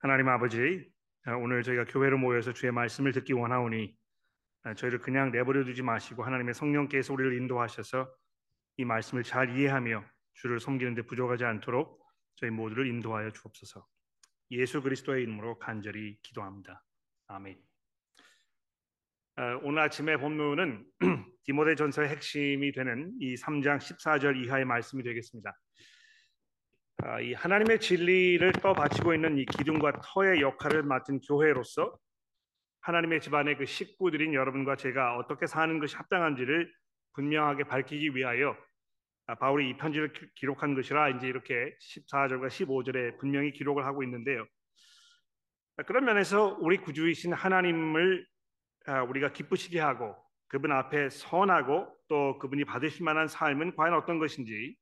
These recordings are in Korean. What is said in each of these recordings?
하나님 아버지, 아, 오늘 저희가 교회로 모여서 주의 말씀을 듣기 원하오니 아, 저희를 그냥 내버려 두지 마시고 하나님의 성령께서 우리를 인도하셔서 이 말씀을 잘 이해하며 주를 섬기는 데 부족하지 않도록 저희 모두를 인도하여 주옵소서. 예수 그리스도의 이름으로 간절히 기도합니다. 아멘. 아, 오늘 아침의 본문은 디모데 전서의 핵심이 되는 이 3장 14절 이하의 말씀이 되겠습니다. 아, 이 하나님의 진리를 떠받치고 있는 이 기둥과 터의 역할을 맡은 교회로서 하나님의 집안의 그 식구들인 여러분과 제가 어떻게 사는 것이 합당한지를 분명하게 밝히기 위하여 아, 바울이 이 편지를 기록한 것이라 이제 이렇게 14절과 15절에 분명히 기록을 하고 있는데요. 아, 그런 면에서 우리 구주이신 하나님을 우리가 기쁘시게 하고 그분 앞에 선하고 또 그분이 받으실 만한 삶은 과연 어떤 것인지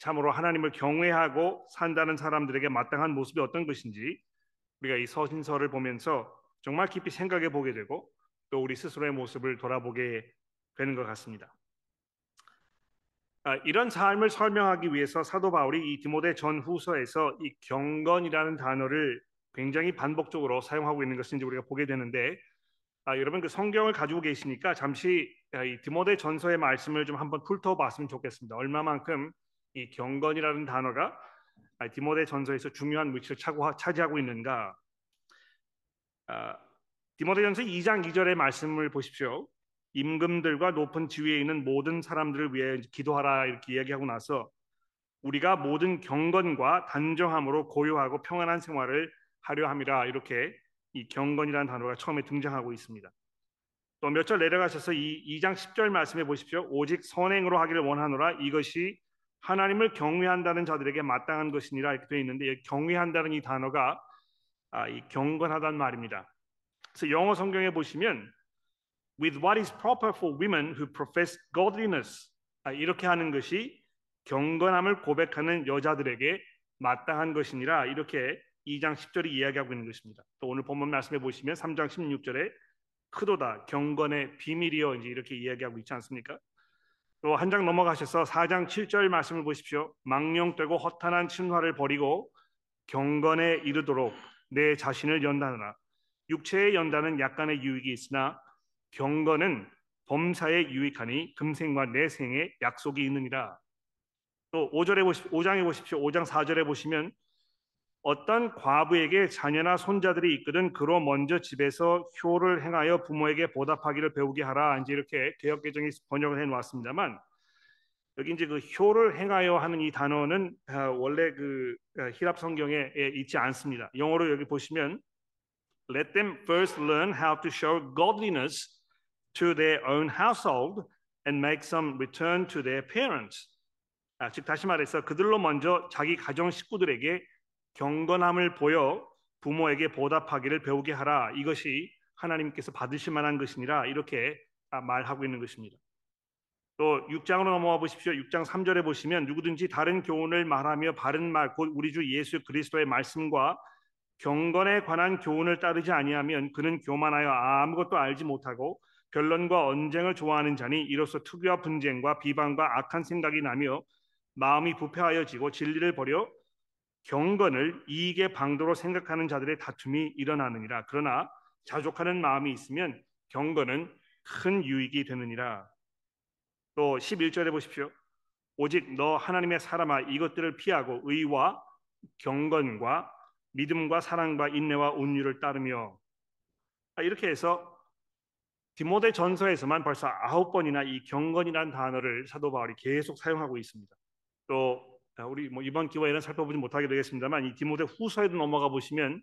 참으로 하나님을 경외하고 산다는 사람들에게 마땅한 모습이 어떤 것인지 우리가 이 서신서를 보면서 정말 깊이 생각해 보게 되고 또 우리 스스로의 모습을 돌아보게 되는 것 같습니다. 아, 이런 삶을 설명하기 위해서 사도 바울이 이 디모데 전후서에서 이 경건이라는 단어를 굉장히 반복적으로 사용하고 있는 것인지 우리가 보게 되는데 아, 여러분 그 성경을 가지고 계시니까 잠시 아, 이 디모데 전서의 말씀을 좀 한번 훑어봤으면 좋겠습니다. 얼마만큼 이 경건이라는 단어가 디모데 전서에서 중요한 위치를 차지하고 있는가? 아, 디모데 전서 2장 2절의 말씀을 보십시오. 임금들과 높은 지위에 있는 모든 사람들을 위해 기도하라 이렇게 이야기하고 나서 우리가 모든 경건과 단정함으로 고요하고 평안한 생활을 하려 함이라 이렇게 이 경건이라는 단어가 처음에 등장하고 있습니다. 또 몇 절 내려가셔서 이 2장 10절 말씀해 보십시오. 오직 선행으로 하기를 원하노라 이것이 하나님을 경외한다는 자들에게 마땅한 것이니라 이렇게 되어 있는데 경외한다는 이 단어가 아, 이 경건하다는 말입니다. 그래서 영어 성경에 보시면 with what is proper for women who profess godliness 아, 이렇게 하는 것이 경건함을 고백하는 여자들에게 마땅한 것이니라 이렇게 2장 10절이 이야기하고 있는 것입니다. 또 오늘 본문 말씀해 보시면 3장 16절에 크도다 경건의 비밀이여 이제 이렇게 이야기하고 있지 않습니까? 또 한 장 넘어가셔서 4장 7절 말씀을 보십시오. 망령되고 허탄한 친화를 버리고 경건에 이르도록 내 자신을 연단하라. 육체의 연단은 약간의 유익이 있으나 경건은 범사에 유익하니 금생과 내생에 약속이 있느니라. 또 5절에 보시 5장에 보십시오. 5장 4절에 보시면 어떤 과부에게 자녀나 손자들이 있거든 그로 먼저 집에서 효를 행하여 부모에게 보답하기를 배우게 하라. 이제 이렇게 개혁 개정이 번역을 해 놓았습니다만 여기 이제 그 효를 행하여 하는 이 단어는 아, 원래 그 아, 히랍 성경에 있지 않습니다. 영어로 여기 보시면 Let them first learn how to show godliness to their own household and make some return to their parents. 아, 즉 다시 말해서 그들로 먼저 자기 가정 식구들에게 경건함을 보여 부모에게 보답하기를 배우게 하라. 이것이 하나님께서 받으실 만한 것이니라 이렇게 말하고 있는 것입니다. 또 6장으로 넘어와 보십시오. 6장 3절에 보시면 누구든지 다른 교훈을 말하며 바른 말 곧 우리 주 예수 그리스도의 말씀과 경건에 관한 교훈을 따르지 아니하면 그는 교만하여 아무것도 알지 못하고 변론과 언쟁을 좋아하는 자니 이로써 투기와 분쟁과 비방과 악한 생각이 나며 마음이 부패하여지고 진리를 버려 경건을 이익의 방도로 생각하는 자들의 다툼이 일어나느니라. 그러나 자족하는 마음이 있으면 경건은 큰 유익이 되느니라. 또 11절에 보십시오. 오직 너 하나님의 사람아 이것들을 피하고 의와 경건과 믿음과 사랑과 인내와 온유를 따르며 아, 이렇게 해서 디모데 전서에서만 벌써 아홉 번이나 이 경건이라는 단어를 사도 바울이 계속 사용하고 있습니다. 또 우리 뭐 이번 기회에는 살펴보지 못하게 되겠습니다만 이 디모데 후서에도 넘어가 보시면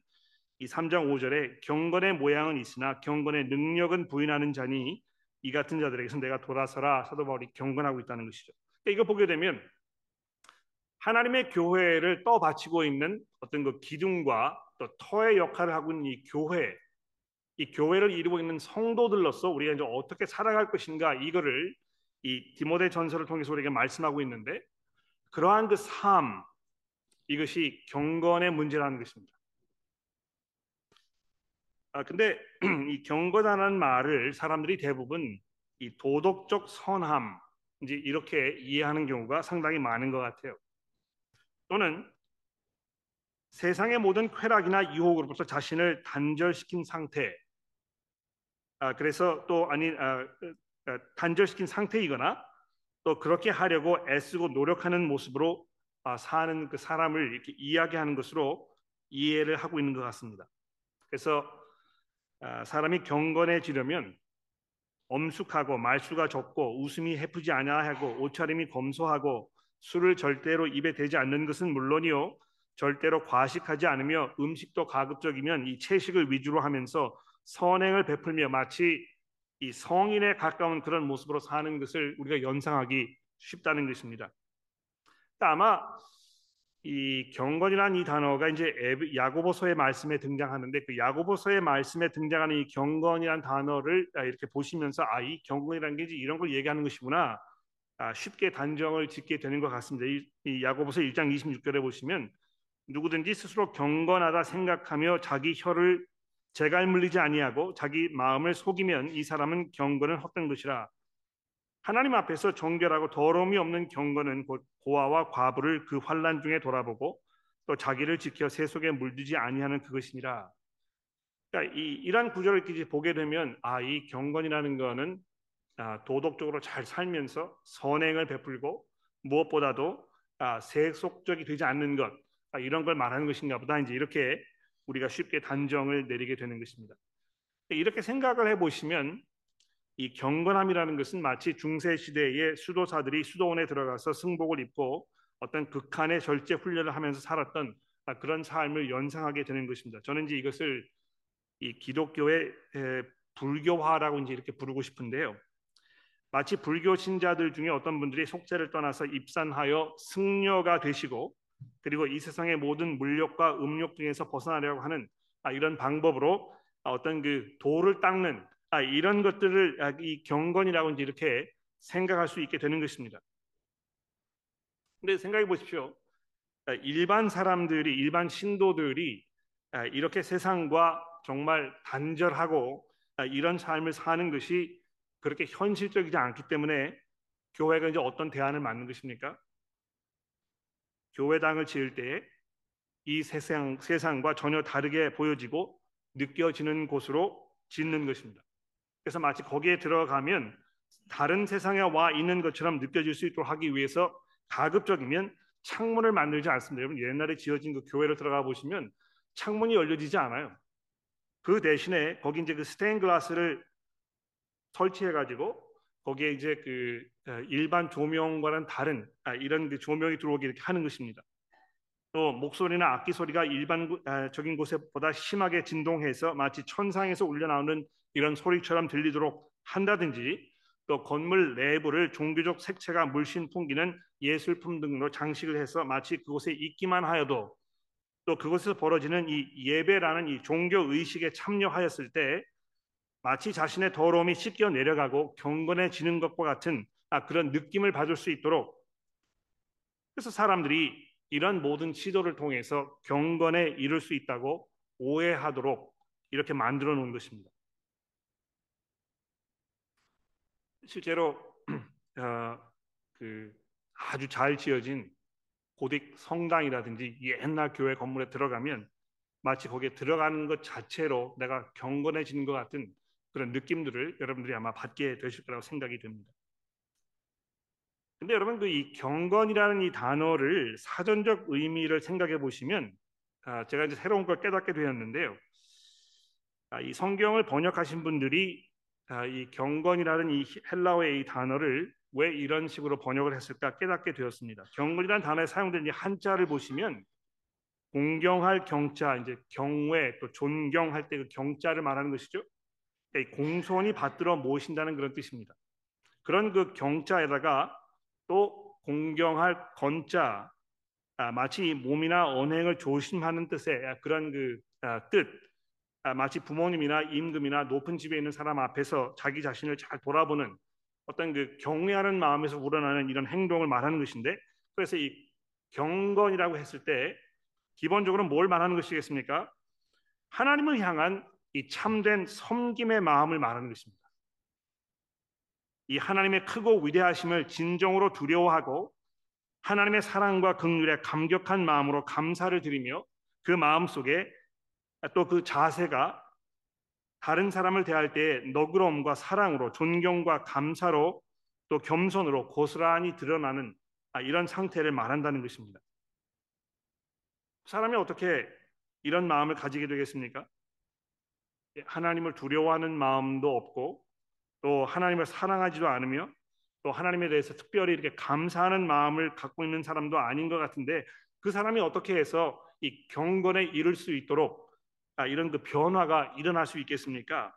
이 3장 5절에 경건의 모양은 있으나 경건의 능력은 부인하는 자니 이 같은 자들에게서 내가 돌아서라 사도 바울이 경건하고 있다는 것이죠. 그러니까 이거 보게 되면 하나님의 교회를 떠받치고 있는 어떤 그 기둥과 또 터의 역할을 하고 있는 이 교회, 이 교회를 이루고 있는 성도들로서 우리가 이제 어떻게 살아갈 것인가 이거를 이 디모데 전서를 통해서 우리에게 말씀하고 있는데 그러한 그 삶, 이것이 경건의 문제라는 것입니다. 아, 근데 이 경건하는 말을 사람들이 대부분 이 도덕적 선함, 이제 이렇게 이해하는 경우가 상당히 많은 것 같아요. 또는 세상의 모든 쾌락이나 유혹으로부터 자신을 단절시킨 상태. 아, 그래서 또 아니 아, 아, 단절시킨 상태이거나 또 그렇게 하려고 애쓰고 노력하는 모습으로 아, 사는 그 사람을 이렇게 이야기하는 것으로 이해를 하고 있는 것 같습니다. 그래서 아, 사람이 경건해지려면 엄숙하고 말수가 적고 웃음이 해프지 아니하고 옷차림이 검소하고 술을 절대로 입에 대지 않는 것은 물론이요 절대로 과식하지 않으며 음식도 가급적이면 이 채식을 위주로 하면서 선행을 베풀며 마치 이 성인에 가까운 그런 모습으로 사는 것을 우리가 연상하기 쉽다는 것입니다. 아마 이 경건이라는 이 단어가 이제 야고보서의 말씀에 등장하는데 그 야고보서의 말씀에 등장하는 이 경건이라는 단어를 이렇게 보시면서 아 이 경건이라는 게 이런 걸 얘기하는 것이구나 아, 쉽게 단정을 짓게 되는 것 같습니다. 이, 이 야고보서 1장 26절에 보시면 누구든지 스스로 경건하다 생각하며 자기 혀를 재갈 물리지 아니하고 자기 마음을 속이면 이 사람은 경건은 헛된 것이라 하나님 앞에서 정결하고 더러움이 없는 경건은 곧 고아와 과부를 그 환란 중에 돌아보고 또 자기를 지켜 새 속에 물들지 아니하는 그것이니라. 그러니까 이 이러한 구절을 보게 되면 아 이 경건이라는 거는 아, 도덕적으로 잘 살면서 선행을 베풀고 무엇보다도 아, 세속적이 되지 않는 것 아, 이런 걸 말하는 것인가 보다 이제 이렇게 우리가 쉽게 단정을 내리게 되는 것입니다. 이렇게 생각을 해보시면 이 경건함이라는 것은 마치 중세 시대의 수도사들이 수도원에 들어가서 승복을 입고 어떤 극한의 절제 훈련을 하면서 살았던 그런 삶을 연상하게 되는 것입니다. 저는 이제 이것을 이 기독교의 불교화라고 이제 이렇게 부르고 싶은데요. 마치 불교 신자들 중에 어떤 분들이 속죄를 떠나서 입산하여 승려가 되시고 그리고 이 세상의 모든 물욕과 음욕 중에서 벗어나려고 하는 아, 이런 방법으로 어떤 그 도를 닦는 아, 이런 것들을 아, 이 경건이라고 이제 이렇게 생각할 수 있게 되는 것입니다. 근데 생각해 보십시오. 일반 사람들이 일반 신도들이 이렇게 세상과 정말 단절하고 이런 삶을 사는 것이 그렇게 현실적이지 않기 때문에 교회가 이제 어떤 대안을 맞는 것입니까? 교회당을 지을 때에 이 세상, 세상과 전혀 다르게 보여지고 느껴지는 곳으로 짓는 것입니다. 그래서 마치 거기에 들어가면 다른 세상에 와 있는 것처럼 느껴질 수 있도록 하기 위해서 가급적이면 창문을 만들지 않습니다. 여러분 옛날에 지어진 그 교회를 들어가 보시면 창문이 열려지지 않아요. 그 대신에 거기 이제 그 스테인 글라스를 설치해 가지고 거기에 이제 그 어, 일반 조명과는 다른 아, 이런 그 조명이 들어오게 이렇게 하는 것입니다. 또 목소리나 악기 소리가 일반적인 아, 곳에보다 심하게 진동해서 마치 천상에서 울려 나오는 이런 소리처럼 들리도록 한다든지 또 건물 내부를 종교적 색채가 물씬 풍기는 예술품 등으로 장식을 해서 마치 그곳에 있기만 하여도 또 그곳에서 벌어지는 이 예배라는 이 종교 의식에 참여하였을 때 마치 자신의 더러움이 씻겨 내려가고 경건해지는 것과 같은 아, 그런 느낌을 받을 수 있도록 그래서 사람들이 이런 모든 시도를 통해서 경건에 이를 수 있다고 오해하도록 이렇게 만들어 놓은 것입니다. 실제로 어, 그 아주 잘 지어진 고딕 성당이라든지 옛날 교회 건물에 들어가면 마치 거기에 들어가는 것 자체로 내가 경건해지는 것 같은 그런 느낌들을 여러분들이 아마 받게 되실 거라고 생각이 됩니다. 근데 여러분 그 이 경건이라는 이 단어를 사전적 의미를 생각해 보시면 아, 제가 이제 새로운 걸 깨닫게 되었는데요. 아, 이 성경을 번역하신 분들이 아, 이 경건이라는 이 헬라어의 이 단어를 왜 이런 식으로 번역을 했을까 깨닫게 되었습니다. 경건이라는 단어에 사용된 이 한자를 보시면 공경할 경자 이제 경외 또 존경할 때 그 경자를 말하는 것이죠. 공손히 받들어 모신다는 그런 뜻입니다. 그런 그 경자에다가 또 공경할 건자 아, 마치 몸이나 언행을 조심하는 뜻의 그런 그 아, 뜻 아, 마치 부모님이나 임금이나 높은 집에 있는 사람 앞에서 자기 자신을 잘 돌아보는 어떤 그 경외하는 마음에서 우러나는 이런 행동을 말하는 것인데 그래서 이 경건이라고 했을 때 기본적으로 뭘 말하는 것이겠습니까? 하나님을 향한 이 참된 섬김의 마음을 말하는 것입니다. 이 하나님의 크고 위대하심을 진정으로 두려워하고 하나님의 사랑과 긍휼에 감격한 마음으로 감사를 드리며 그 마음 속에 또 그 자세가 다른 사람을 대할 때 너그러움과 사랑으로 존경과 감사로 또 겸손으로 고스란히 드러나는 아, 이런 상태를 말한다는 것입니다. 사람이 어떻게 이런 마음을 가지게 되겠습니까? 예, 하나님을 두려워하는 마음도 없고 또 하나님을 사랑하지도 않으며 또 하나님에 대해서 특별히 이렇게 감사하는 마음을 갖고 있는 사람도 아닌 것 같은데 그 사람이 어떻게 해서 이 경건에 이를 수 있도록 아, 이런 그 변화가 일어날 수 있겠습니까?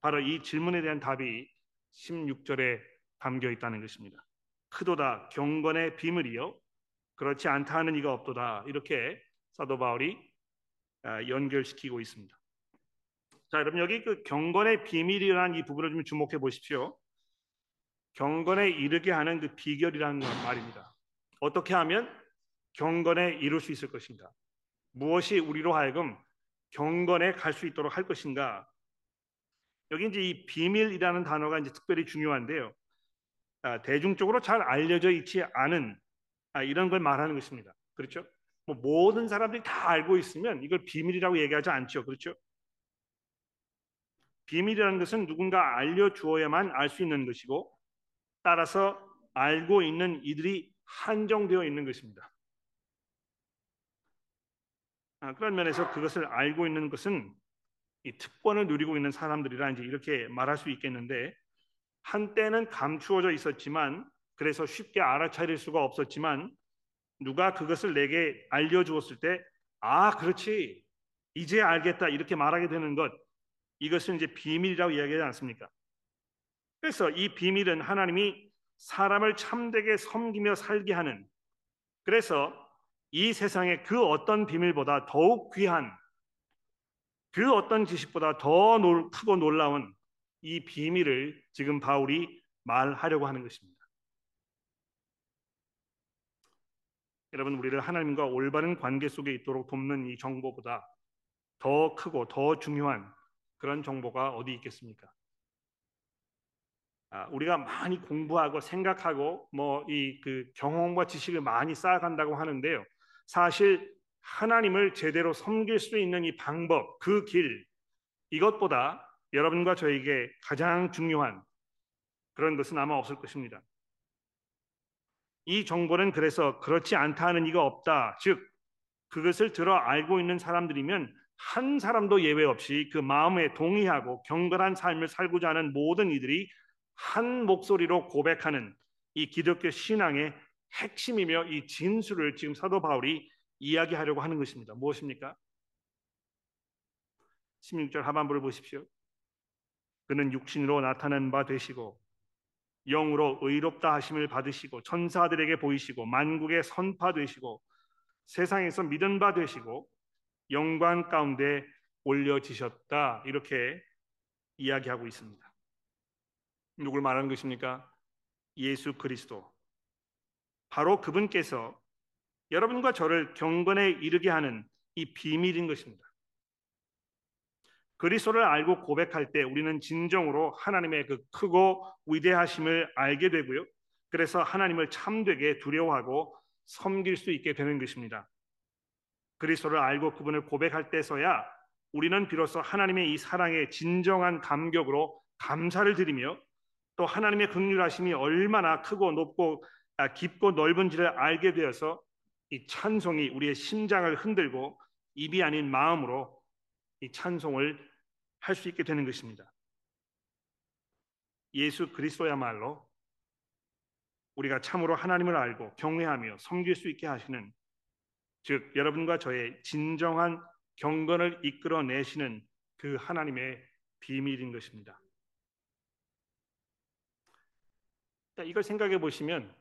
바로 이 질문에 대한 답이 16절에 담겨 있다는 것입니다. 크도다 경건의 비밀이요 그렇지 않다 하는 이가 없도다 이렇게 사도 바울이 아, 연결시키고 있습니다. 자, 여러분 여기 그 경건의 비밀이라는 이 부분을 좀 주목해 보십시오. 경건에 이르게 하는 그 비결이라는 말입니다. 어떻게 하면 경건에 이룰 수 있을 것인가? 무엇이 우리로 하여금 경건에 갈 수 있도록 할 것인가? 여기 이제 이 비밀이라는 단어가 이제 특별히 중요한데요. 아, 대중적으로 잘 알려져 있지 않은 아, 이런 걸 말하는 것입니다. 그렇죠? 뭐 모든 사람들이 다 알고 있으면 이걸 비밀이라고 얘기하지 않죠. 그렇죠? 비밀이라는 것은 누군가 알려주어야만 알 수 있는 것이고 따라서 알고 있는 이들이 한정되어 있는 것입니다. 아, 그런 면에서 그것을 알고 있는 것은 이 특권을 누리고 있는 사람들이라 이제 이렇게 말할 수 있겠는데 한때는 감추어져 있었지만 그래서 쉽게 알아차릴 수가 없었지만 누가 그것을 내게 알려주었을 때 아 그렇지. 이제 알겠다. 이렇게 말하게 되는 것 이것은 이제 비밀이라고 이야기하지 않습니까? 그래서 이 비밀은 하나님이 사람을 참되게 섬기며 살게 하는 그래서 이 세상의 그 어떤 비밀보다 더욱 귀한 그 어떤 지식보다 더 크고 놀라운 이 비밀을 지금 바울이 말하려고 하는 것입니다. 여러분 우리를 하나님과 올바른 관계 속에 있도록 돕는 이 정보보다 더 크고 더 중요한 그런 정보가 어디 있겠습니까? 아, 우리가 많이 공부하고 생각하고 뭐 이 그 경험과 지식을 많이 쌓아간다고 하는데요. 사실 하나님을 제대로 섬길 수 있는 이 방법, 그 길, 이것보다 여러분과 저에게 가장 중요한 그런 것은 아마 없을 것입니다. 이 정보는 그래서 그렇지 않다는 이가 없다. 즉, 그것을 들어 알고 있는 사람들이면 한 사람도 예외 없이 그 마음에 동의하고 경건한 삶을 살고자 하는 모든 이들이 한 목소리로 고백하는 이 기독교 신앙의 핵심이며 이 진수를 지금 사도 바울이 이야기하려고 하는 것입니다. 무엇입니까? 16절 하반부를 보십시오. 그는 육신으로 나타난 바 되시고 영으로 의롭다 하심을 받으시고 천사들에게 보이시고 만국에 선파 되시고 세상에서 믿은 바 되시고 영광 가운데 올려지셨다 이렇게 이야기하고 있습니다. 누굴 말하는 것입니까? 예수 그리스도. 바로 그분께서 여러분과 저를 경건에 이르게 하는 이 비밀인 것입니다. 그리스도를 알고 고백할 때 우리는 진정으로 하나님의 그 크고 위대하심을 알게 되고요. 그래서 하나님을 참되게 두려워하고 섬길 수 있게 되는 것입니다. 그리스도를 알고 그분을 고백할 때서야 우리는 비로소 하나님의 이 사랑에 진정한 감격으로 감사를 드리며 또 하나님의 극률하심이 얼마나 크고 높고 아, 깊고 넓은지를 알게 되어서 이 찬송이 우리의 심장을 흔들고 입이 아닌 마음으로 이 찬송을 할 수 있게 되는 것입니다. 예수 그리스도야말로 우리가 참으로 하나님을 알고 경외하며 섬길 수 있게 하시는 즉 여러분과 저의 진정한 경건을 이끌어내시는 그 하나님의 비밀인 것입니다. 이걸 생각해 보시면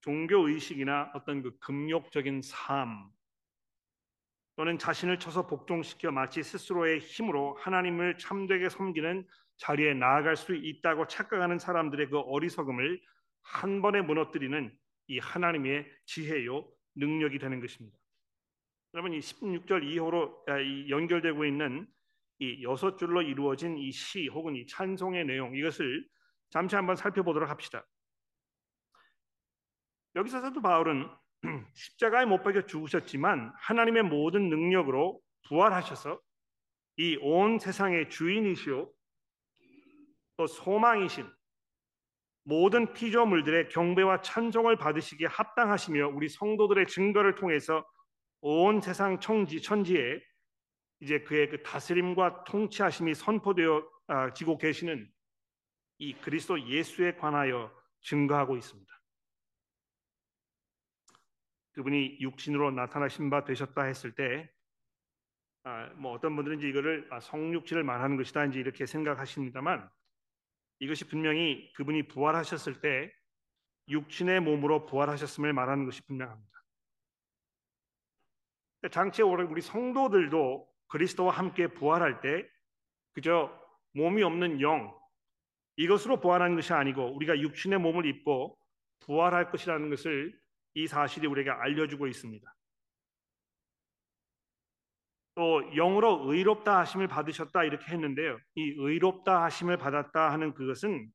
종교 의식이나 어떤 그 금욕적인 삶 또는 자신을 쳐서 복종시켜 마치 스스로의 힘으로 하나님을 참되게 섬기는 자리에 나아갈 수 있다고 착각하는 사람들의 그 어리석음을 한 번에 무너뜨리는 이 하나님의 지혜요 능력이 되는 것입니다. 여러분 이 16절 이후로 아, 연결되고 있는 이 여섯 줄로 이루어진 이 시 혹은 이 찬송의 내용 이것을 잠시 한번 살펴보도록 합시다. 여기서 사도 바울은 십자가에 못 박혀 죽으셨지만 하나님의 모든 능력으로 부활하셔서 이 온 세상의 주인이시오 또 소망이신 모든 피조물들의 경배와 찬송을 받으시기에 합당하시며 우리 성도들의 증거를 통해서 온 세상 청지 천지에 이제 그의 그 다스림과 통치하심이 선포되어 아, 지고 계시는 이 그리스도 예수에 관하여 증거하고 있습니다. 그분이 육신으로 나타나신 바 되셨다 했을 때, 아, 뭐 어떤 분들은 이거를 아, 성육신을 말하는 것이다 이제 이렇게 생각하십니다만 이것이 분명히 그분이 부활하셨을 때 육신의 몸으로 부활하셨음을 말하는 것이 분명합니다. 장체 우리 성도들도 그리스도와 함께 부활할 때 그저 몸이 없는 영 이것으로 부활하는 것이 아니고 우리가 육신의 몸을 입고 부활할 것이라는 것을 이 사실이 우리에게 알려주고 있습니다. 또 영으로 의롭다 하심을 받으셨다 이렇게 했는데요. 이 의롭다 하심을 받았다 하는 그것은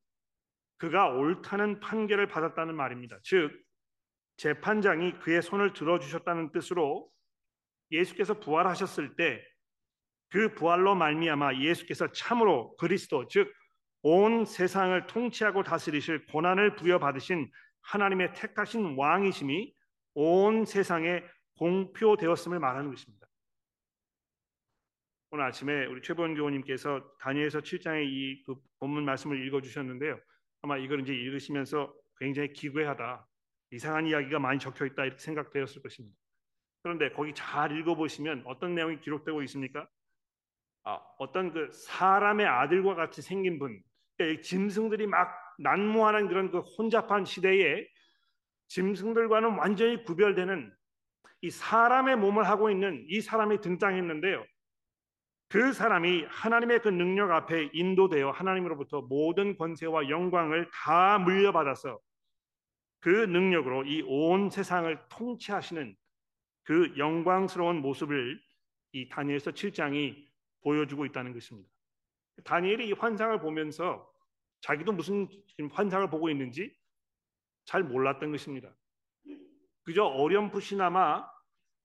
그가 옳다는 판결을 받았다는 말입니다. 즉 재판장이 그의 손을 들어 주셨다는 뜻으로 예수께서 부활하셨을 때 그 부활로 말미암아 예수께서 참으로 그리스도 즉 온 세상을 통치하고 다스리실 고난을 부여받으신 하나님의 택하신 왕이심이 온 세상에 공표되었음을 말하는 것입니다. 오늘 아침에 우리 최보원 교우님께서 다니엘서 7장의 이 그 본문 말씀을 읽어 주셨는데요. 아마 이걸 이제 읽으시면서 굉장히 기괴하다, 이상한 이야기가 많이 적혀 있다 이렇게 생각되었을 것입니다. 그런데 거기 잘 읽어 보시면 어떤 내용이 기록되고 있습니까? 아, 어떤 그 사람의 아들과 같이 생긴 분, 그러니까 짐승들이 막 난무하는 그런 그 혼잡한 시대에 짐승들과는 완전히 구별되는 이 사람의 몸을 하고 있는 이 사람이 등장했는데요. 그 사람이 하나님의 그 능력 앞에 인도되어 하나님으로부터 모든 권세와 영광을 다 물려받아서 그 능력으로 이 온 세상을 통치하시는 그 영광스러운 모습을 이 다니엘서 7장이 보여주고 있다는 것입니다. 다니엘이 이 환상을 보면서 자기도 무슨 환상을 보고 있는지 잘 몰랐던 것입니다. 그저 어렴풋이나마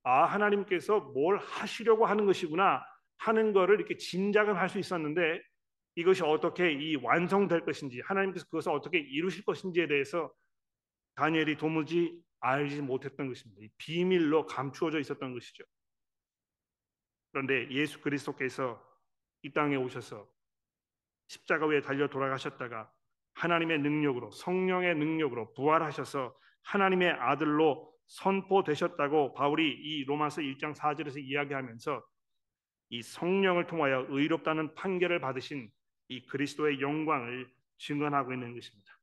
아 하나님께서 뭘 하시려고 하는 것이구나 하는 것을 이렇게 짐작은 할 수 있었는데 이것이 어떻게 이 완성될 것인지 하나님께서 그것을 어떻게 이루실 것인지에 대해서 다니엘이 도무지 알지 못했던 것입니다. 비밀로 감추어져 있었던 것이죠. 그런데 예수 그리스도께서 이 땅에 오셔서 십자가 위에 달려 돌아가셨다가 하나님의 능력으로 성령의 능력으로 부활하셔서 하나님의 아들로 선포되셨다고 바울이 이 로마서 1장 4절에서 이야기하면서 이 성령을 통하여 의롭다는 판결을 받으신 이 그리스도의 영광을 증언하고 있는 것입니다.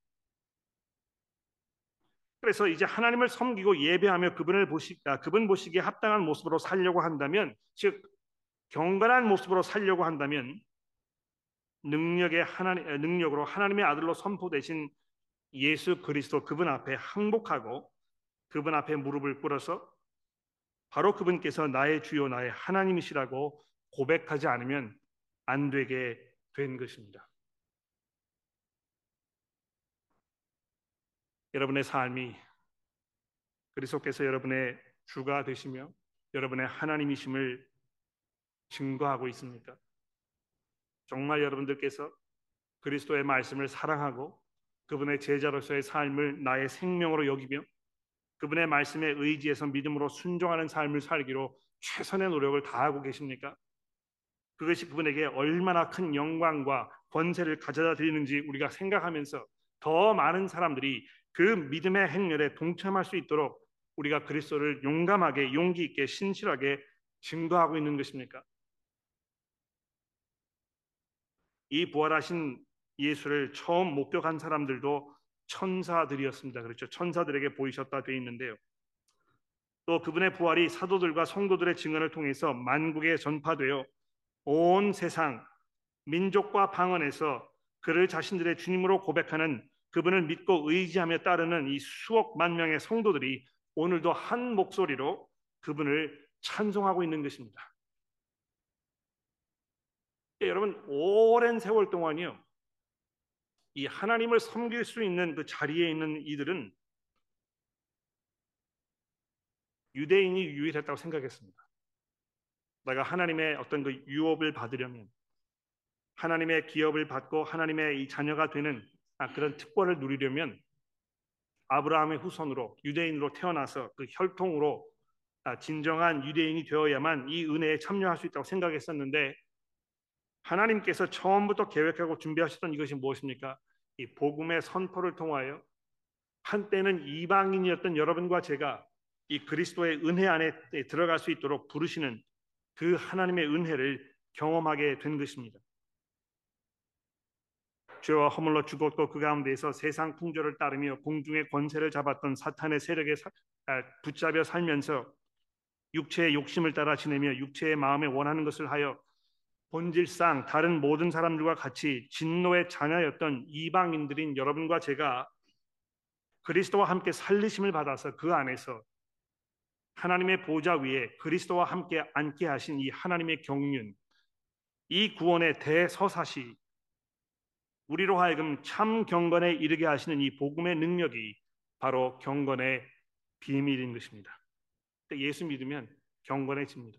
그래서 이제 하나님을 섬기고 예배하며 그분을 보시 아, 그분 보시기에 합당한 모습으로 살려고 한다면 즉 경건한 모습으로 살려고 한다면 능력의 하나님 능력으로 하나님의 아들로 선포되신 예수 그리스도 그분 앞에 항복하고 그분 앞에 무릎을 꿇어서 바로 그분께서 나의 주요 나의 하나님이시라고 고백하지 않으면 안 되게 된 것입니다. 여러분의 삶이 그리스도께서 여러분의 주가 되시며 여러분의 하나님이심을 증거하고 있습니까? 정말 여러분들께서 그리스도의 말씀을 사랑하고 그분의 제자로서의 삶을 나의 생명으로 여기며 그분의 말씀에 의지해서 믿음으로 순종하는 삶을 살기로 최선의 노력을 다하고 계십니까? 그것이 그분에게 얼마나 큰 영광과 권세를 가져다 드리는지 우리가 생각하면서 더 많은 사람들이 그 믿음의 행렬에 동참할 수 있도록 우리가 그리스도를 용감하게 용기 있게 신실하게 증거하고 있는 것입니까? 이 부활하신 예수를 처음 목격한 사람들도 천사들이었습니다. 그렇죠. 천사들에게 보이셨다 되어 있는데요. 또 그분의 부활이 사도들과 성도들의 증언을 통해서 만국에 전파되어 온 세상 민족과 방언에서 그를 자신들의 주님으로 고백하는 그분을 믿고 의지하며 따르는 이 수억 만 명의 성도들이 오늘도 한 목소리로 그분을 찬송하고 있는 것입니다. 예, 여러분 오랜 세월 동안이요. 이 하나님을 섬길 수 있는 그 자리에 있는 이들은 유대인이 유일했다고 생각했습니다. 내가 하나님의 어떤 그 유업을 받으려면 하나님의 기업을 받고 하나님의 이 자녀가 되는 아, 그런 특권을 누리려면 아브라함의 후손으로 유대인으로 태어나서 그 혈통으로 아, 진정한 유대인이 되어야만 이 은혜에 참여할 수 있다고 생각했었는데 하나님께서 처음부터 계획하고 준비하셨던 이것이 무엇입니까? 이 복음의 선포를 통하여 한때는 이방인이었던 여러분과 제가 이 그리스도의 은혜 안에 들어갈 수 있도록 부르시는 그 하나님의 은혜를 경험하게 된 것입니다. 죄와 허물로 죽었고 그 가운데에서 세상 풍조를 따르며 공중의 권세를 잡았던 사탄의 세력에 사, 아, 붙잡혀 살면서 육체의 욕심을 따라 지내며 육체의 마음에 원하는 것을 하여 본질상 다른 모든 사람들과 같이 진노의 자녀였던 이방인들인 여러분과 제가 그리스도와 함께 살리심을 받아서 그 안에서 하나님의 보좌 위에 그리스도와 함께 앉게 하신 이 하나님의 경륜, 이 구원의 대서사시, 우리로 하여금 참 경건에 이르게 하시는 이 복음의 능력이 바로 경건의 비밀인 것입니다. 예수 믿으면 경건해집니다.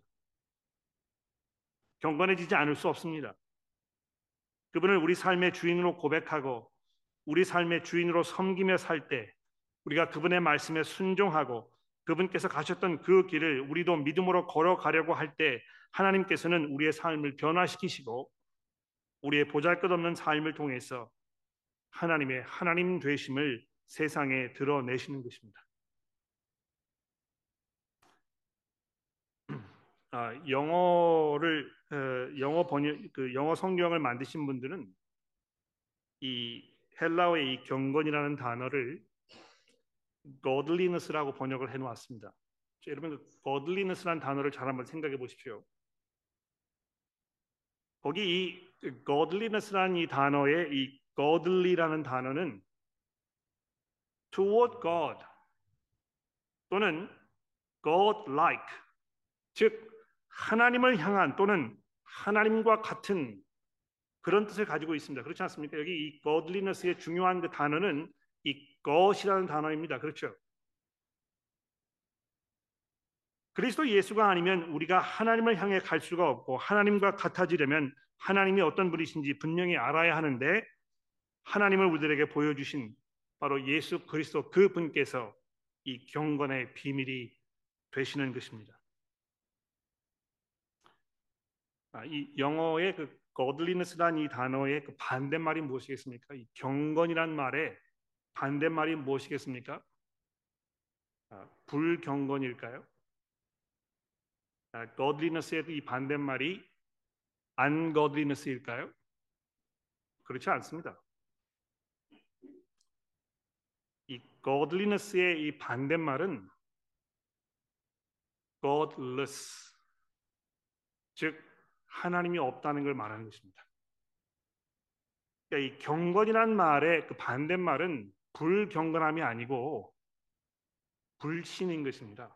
경건해지지 않을 수 없습니다. 그분을 우리 삶의 주인으로 고백하고 우리 삶의 주인으로 섬기며 살 때 우리가 그분의 말씀에 순종하고 그분께서 가셨던 그 길을 우리도 믿음으로 걸어가려고 할 때 하나님께서는 우리의 삶을 변화시키시고 우리의 보잘것없는 삶을 통해서 하나님의 하나님 되심을 세상에 드러내시는 것입니다. 아, 영어를 어, 영어 번역 그 영어 성경을 만드신 분들은 이 헬라어의 이 경건이라는 단어를 godliness라고 번역을 해 놓았습니다. 여러분 그 godliness라는 단어를 잘 한번 생각해 보십시오. 거기 이 godliness라는 이 단어의 이 godly라는 단어는 toward God 또는 God-like 즉 하나님을 향한 또는 하나님과 같은 그런 뜻을 가지고 있습니다. 그렇지 않습니까? 여기 이 godliness의 중요한 그 단어는 이 것이라는 단어입니다. 그렇죠? 그리스도 예수가 아니면 우리가 하나님을 향해 갈 수가 없고 하나님과 같아지려면 하나님이 어떤 분이신지 분명히 알아야 하는데 하나님을 우리들에게 보여주신 바로 예수 그리스도 그 분께서 이 경건의 비밀이 되시는 것입니다. 아, 이 영어의 그 godliness란 이 단어의 그 반대말이 무엇이겠습니까? 이 경건이란 말의 반대말이 무엇이겠습니까? 아, 불경건일까요? 아, godliness의 이 반대말이 ungodliness일까요? 그렇지 않습니다. 이 godliness의 이 반대말은 godless, 즉 하나님이 없다는 걸 말하는 것입니다. 그러니까 이 경건이란 말의 그 반대말은 불경건함이 아니고 불신인 것입니다.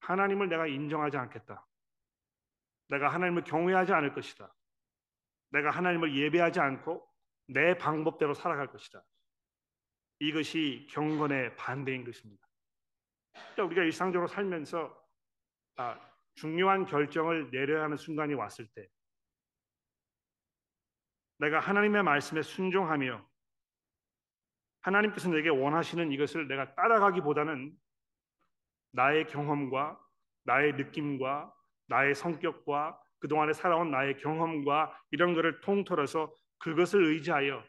하나님을 내가 인정하지 않겠다. 내가 하나님을 경외하지 않을 것이다. 내가 하나님을 예배하지 않고 내 방법대로 살아갈 것이다. 이것이 경건의 반대인 것입니다. 그러니까 우리가 일상적으로 살면서 아, 중요한 결정을 내려야 하는 순간이 왔을 때 내가 하나님의 말씀에 순종하며 하나님께서 내게 원하시는 이것을 내가 따라가기보다는 나의 경험과 나의 느낌과 나의 성격과 그동안에 살아온 나의 경험과 이런 것을 통틀어서 그것을 의지하여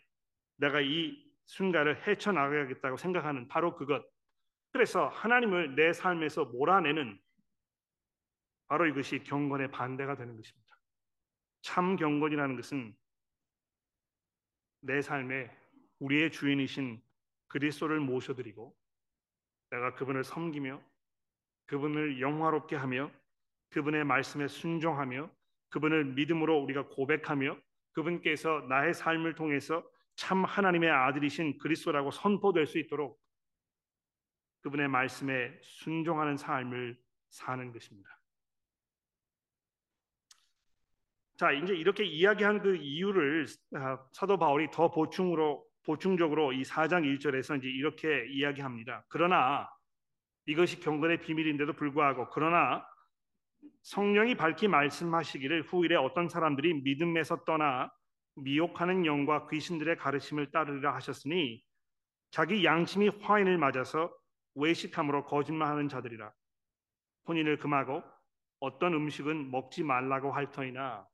내가 이 순간을 헤쳐나가야겠다고 생각하는 바로 그것. 그래서 하나님을 내 삶에서 몰아내는 바로 이것이 경건의 반대가 되는 것입니다. 참 경건이라는 것은 내 삶에 우리의 주인이신 그리스도를 모셔드리고 내가 그분을 섬기며 그분을 영화롭게 하며 그분의 말씀에 순종하며 그분을 믿음으로 우리가 고백하며 그분께서 나의 삶을 통해서 참 하나님의 아들이신 그리스도라고 선포될 수 있도록 그분의 말씀에 순종하는 삶을 사는 것입니다. 자, 이제 이렇게 이야기한 그 이유를 아, 사도 바울이 더 보충으로 보충적으로 이 4장 1절에서 이제 이렇게 이야기합니다. 그러나 이것이 경건의 비밀인데도 불구하고 그러나 성령이 밝히 말씀하시기를 후일에 어떤 사람들이 믿음에서 떠나 미혹하는 영과 귀신들의 가르침을 따르리라 하셨으니 자기 양심이 화인을 맞아서 외식함으로 거짓말하는 자들이라 혼인을 금하고 어떤 음식은 먹지 말라고 할 터이나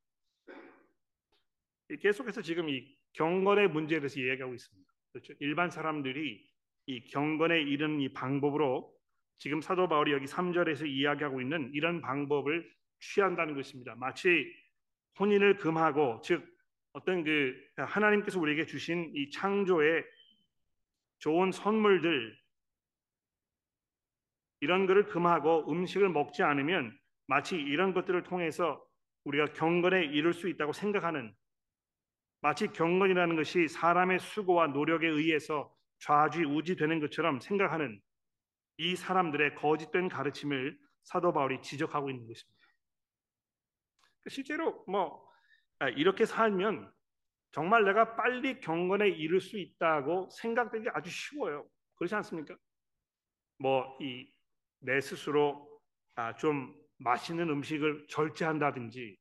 계속해서 지금 이 경건의 문제에 대해서 이야기하고 있습니다. 그렇죠? 일반 사람들이 이 경건에 이르는 이 방법으로 지금 사도 바울이 여기 3절에서 이야기하고 있는 이런 방법을 취한다는 것입니다. 마치 혼인을 금하고 즉 어떤 그 하나님께서 우리에게 주신 이 창조의 좋은 선물들 이런 것을 금하고 음식을 먹지 않으면 마치 이런 것들을 통해서 우리가 경건에 이룰 수 있다고 생각하는 마치 경건이라는 것이 사람의 수고와 노력에 의해서 좌지우지 되는 것처럼 생각하는 이 사람들의 거짓된 가르침을 사도 바울이 지적하고 있는 것입니다. 실제로 뭐 아, 이렇게 살면 정말 내가 빨리 경건에 이를 수 있다고 생각되기 아주 쉬워요. 그렇지 않습니까? 뭐 이 내 스스로 아, 좀 맛있는 음식을 절제한다든지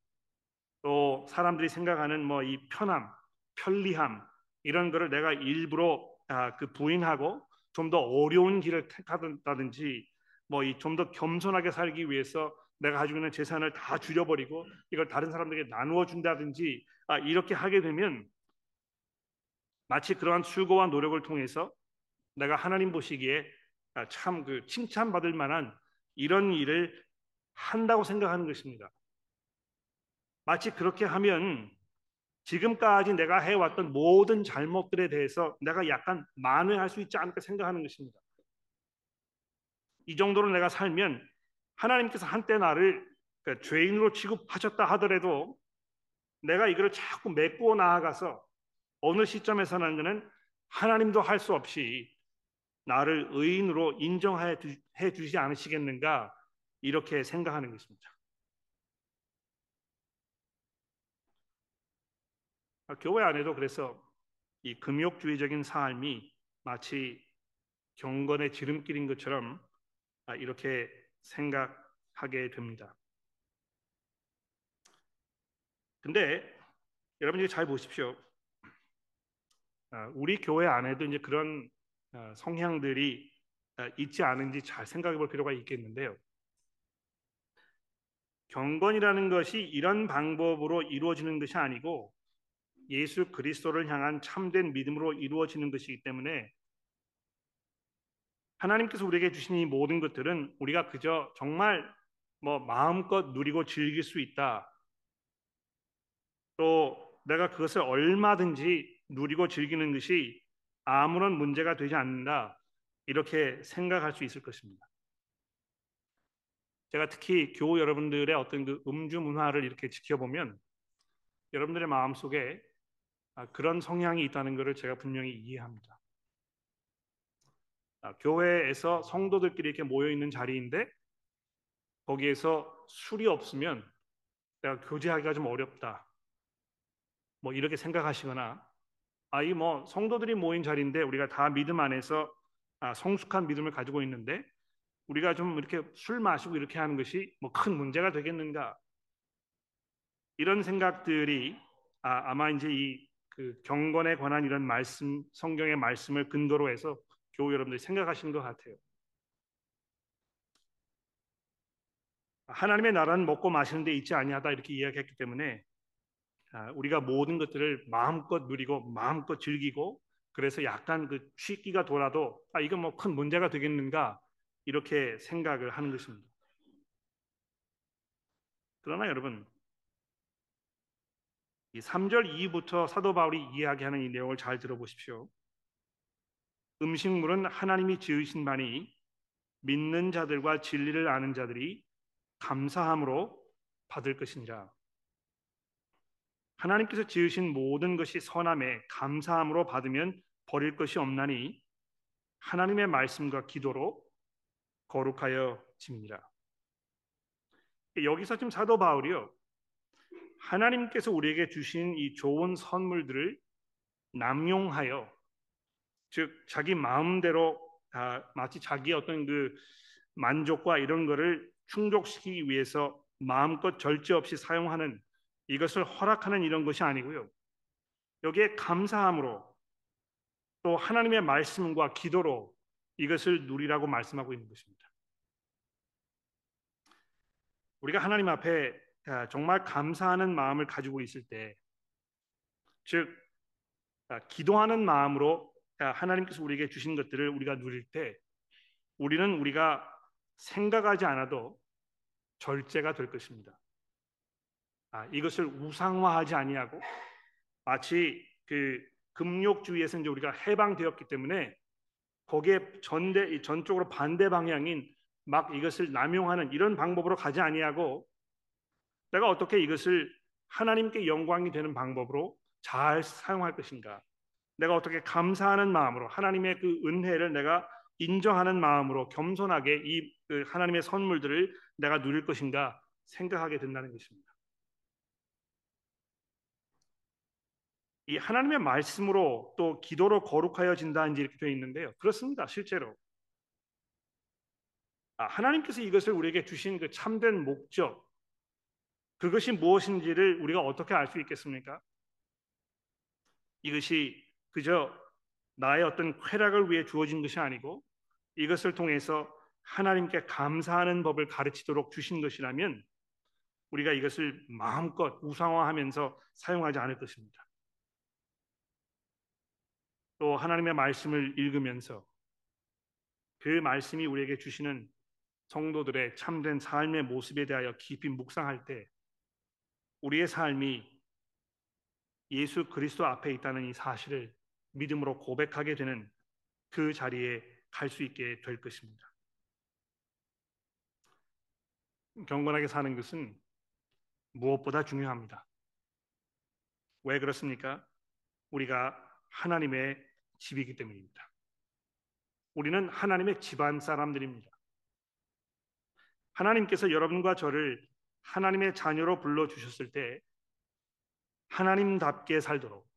또 사람들이 생각하는 뭐 이 편함, 편리함 이런 거를 내가 일부러 아, 그 부인하고 좀 더 어려운 길을 택하다든지 뭐 이 좀 더 겸손하게 살기 위해서 내가 가지고 있는 재산을 다 줄여버리고 이걸 다른 사람들에게 나누어 준다든지 아, 이렇게 하게 되면 마치 그러한 수고와 노력을 통해서 내가 하나님 보시기에 아, 참그 칭찬받을 만한 이런 일을 한다고 생각하는 것입니다. 마치 그렇게 하면 지금까지 내가 해왔던 모든 잘못들에 대해서 내가 약간 만회할 수 있지 않을까 생각하는 것입니다. 이 정도로 내가 살면 하나님께서 한때 나를 그러니까 죄인으로 취급하셨다 하더라도 내가 이거를 자꾸 메꾸어 나아가서 어느 시점에서는 그는 하나님도 할 수 없이 나를 의인으로 인정해 주지 않으시겠는가 이렇게 생각하는 것입니다. 교회 안에도 그래서 이 금욕주의적인 삶이 마치 경건의 지름길인 것처럼 아, 이렇게 생각하게 됩니다. 근데 여러분 이 잘 보십시오. 아, 우리 교회 안에도 이제 그런 성향들이 있지 않은지 잘 생각해 볼 필요가 있겠는데요. 경건이라는 것이 이런 방법으로 이루어지는 것이 아니고 예수 그리스도를 향한 참된 믿음으로 이루어지는 것이기 때문에 하나님께서 우리에게 주신 이 모든 것들은 우리가 그저 정말 뭐 마음껏 누리고 즐길 수 있다. 또 내가 그것을 얼마든지 누리고 즐기는 것이 아무런 문제가 되지 않는다. 이렇게 생각할 수 있을 것입니다. 제가 특히 교우 여러분들의 어떤 그 음주 문화를 이렇게 지켜보면 여러분들의 마음 속에 아, 그런 성향이 있다는 것을 제가 분명히 이해합니다. 아, 교회에서 성도들끼리 이렇게 모여 있는 자리인데 거기에서 술이 없으면 내가 교제하기가 좀 어렵다. 뭐 이렇게 생각하시거나 아이 뭐 성도들이 모인 자리인데 우리가 다 믿음 안에서 아, 성숙한 믿음을 가지고 있는데 우리가 좀 이렇게 술 마시고 이렇게 하는 것이 뭐 큰 문제가 되겠는가 이런 생각들이 아, 마 이제 이 그 경건에 관한 이런 말씀 성경의 말씀을 근거로 해서 교우 여러분들이 생각하시는 것 같아요. 하나님의 나라는 먹고 마시는 데 있지 아니하다 이렇게 이야기했기 때문에 아, 우리가 모든 것들을 마음껏 누리고 마음껏 즐기고 그래서 약간 그 취기가 돌아도 아 이건 뭐 큰 문제가 되겠는가 이렇게 생각을 하는 것입니다. 그러나 여러분 이 3절 이후부터 사도 바울이 이야기하는 이 내용을 잘 들어보십시오. 음식물은 하나님이 지으신 바니 믿는 자들과 진리를 아는 자들이 감사함으로 받을 것이니라. 하나님께서 지으신 모든 것이 선함에 감사함으로 받으면 버릴 것이 없나니 하나님의 말씀과 기도로 거룩하여 집니다. 여기서 지금 사도 바울이요. 하나님께서 우리에게 주신 이 좋은 선물들을 남용하여 즉 자기 마음대로 아, 마치 자기 어떤 그 만족과 이런 거를 충족시키기 위해서 마음껏 절제 없이 사용하는 이것을 허락하는 이런 것이 아니고요. 여기에 감사함으로 또 하나님의 말씀과 기도로 이것을 누리라고 말씀하고 있는 것입니다. 우리가 하나님 앞에 아, 정말 감사하는 마음을 가지고 있을 때, 즉 아, 기도하는 마음으로 아, 하나님께서 우리에게 주신 것들을 우리가 누릴 때, 우리는 우리가 생각하지 않아도 절제가 될 것입니다. 아, 이것을 우상화하지 아니하고 마치 그 금욕주의에서 이제 우리가 해방되었기 때문에 거기에 전대 전쪽으로 반대 방향인 막 이것을 남용하는 이런 방법으로 가지 아니하고 내가 어떻게 이것을 하나님께 영광이 되는 방법으로 잘 사용할 것인가? 내가 어떻게 감사하는 마음으로 하나님의 그 은혜를 내가 인정하는 마음으로 겸손하게 이그 하나님의 선물들을 내가 누릴 것인가 생각하게 된다는 것입니다. 이 하나님의 말씀으로 또 기도로 거룩하여진다 이렇게 되어 있는데요. 그렇습니다. 실제로 아, 하나님께서 이것을 우리에게 주신 그 참된 목적 그것이 무엇인지를 우리가 어떻게 알 수 있겠습니까? 이것이 그저 나의 어떤 쾌락을 위해 주어진 것이 아니고 이것을 통해서 하나님께 감사하는 법을 가르치도록 주신 것이라면 우리가 이것을 마음껏 우상화하면서 사용하지 않을 것입니다. 또 하나님의 말씀을 읽으면서 그 말씀이 우리에게 주시는 성도들의 참된 삶의 모습에 대하여 깊이 묵상할 때 우리의 삶이 예수 그리스도 앞에 있다는 이 사실을 믿음으로 고백하게 되는 그 자리에 갈 수 있게 될 것입니다. 경건하게 사는 것은 무엇보다 중요합니다. 왜 그렇습니까? 우리가 하나님의 집이기 때문입니다. 우리는 하나님의 집안 사람들입니다. 하나님께서 여러분과 저를 하나님의 자녀로 불러 주셨을 때 하나님답게 살도록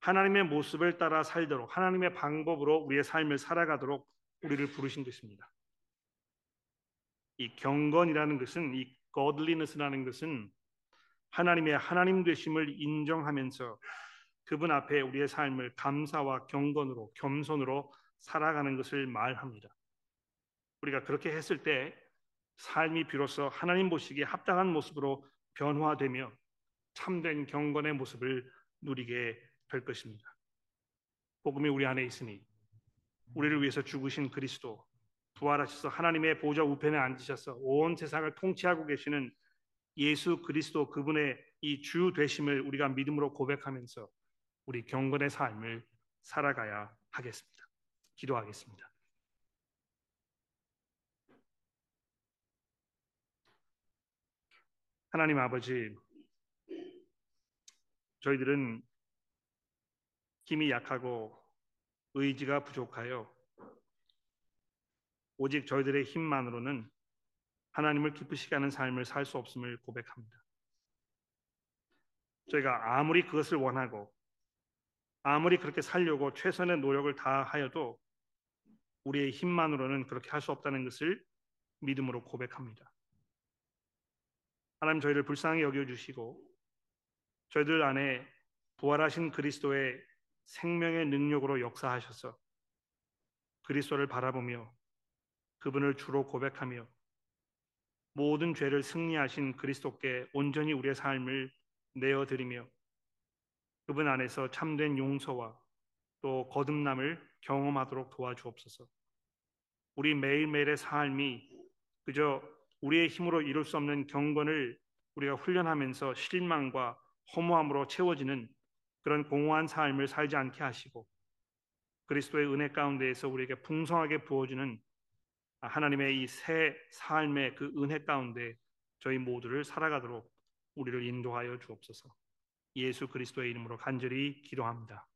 하나님의 모습을 따라 살도록 하나님의 방법으로 우리의 삶을 살아가도록 우리를 부르신 것입니다. 이 경건이라는 것은 이 godliness라는 것은 하나님의 하나님 되심을 인정하면서 그분 앞에 우리의 삶을 감사와 경건으로 겸손으로 살아가는 것을 말합니다. 우리가 그렇게 했을 때 삶이 비로소 하나님 보시기에 합당한 모습으로 변화되며 참된 경건의 모습을 누리게 될 것입니다. 복음이 우리 안에 있으니 우리를 위해서 죽으신 그리스도 부활하셔서 하나님의 보좌 우편에 앉으셔서 온 세상을 통치하고 계시는 예수 그리스도 그분의 이 주 되심을 우리가 믿음으로 고백하면서 우리 경건의 삶을 살아가야 하겠습니다. 기도하겠습니다. 하나님 아버지, 저희들은 힘이 약하고 의지가 부족하여 오직 저희들의 힘만으로는 하나님을 기쁘시게 하는 삶을 살 수 없음을 고백합니다. 저희가 아무리 그것을 원하고 아무리 그렇게 살려고 최선의 노력을 다하여도 우리의 힘만으로는 그렇게 할 수 없다는 것을 믿음으로 고백합니다. 하나님 저희를 불쌍히 여겨 주시고 저희들 안에 부활하신 그리스도의 생명의 능력으로 역사하셔서 그리스도를 바라보며 그분을 주로 고백하며 모든 죄를 승리하신 그리스도께 온전히 우리의 삶을 내어 드리며 그분 안에서 참된 용서와 또 거듭남을 경험하도록 도와주옵소서. 우리 매일매일의 삶이 그저 우리의 힘으로 이룰 수 없는 경건을 우리가 훈련하면서 실망과 허무함으로 채워지는 그런 공허한 삶을 살지 않게 하시고 그리스도의 은혜 가운데에서 우리에게 풍성하게 부어주는 하나님의 이 새 삶의 그 은혜 가운데 저희 모두를 살아가도록 우리를 인도하여 주옵소서. 예수 그리스도의 이름으로 간절히 기도합니다.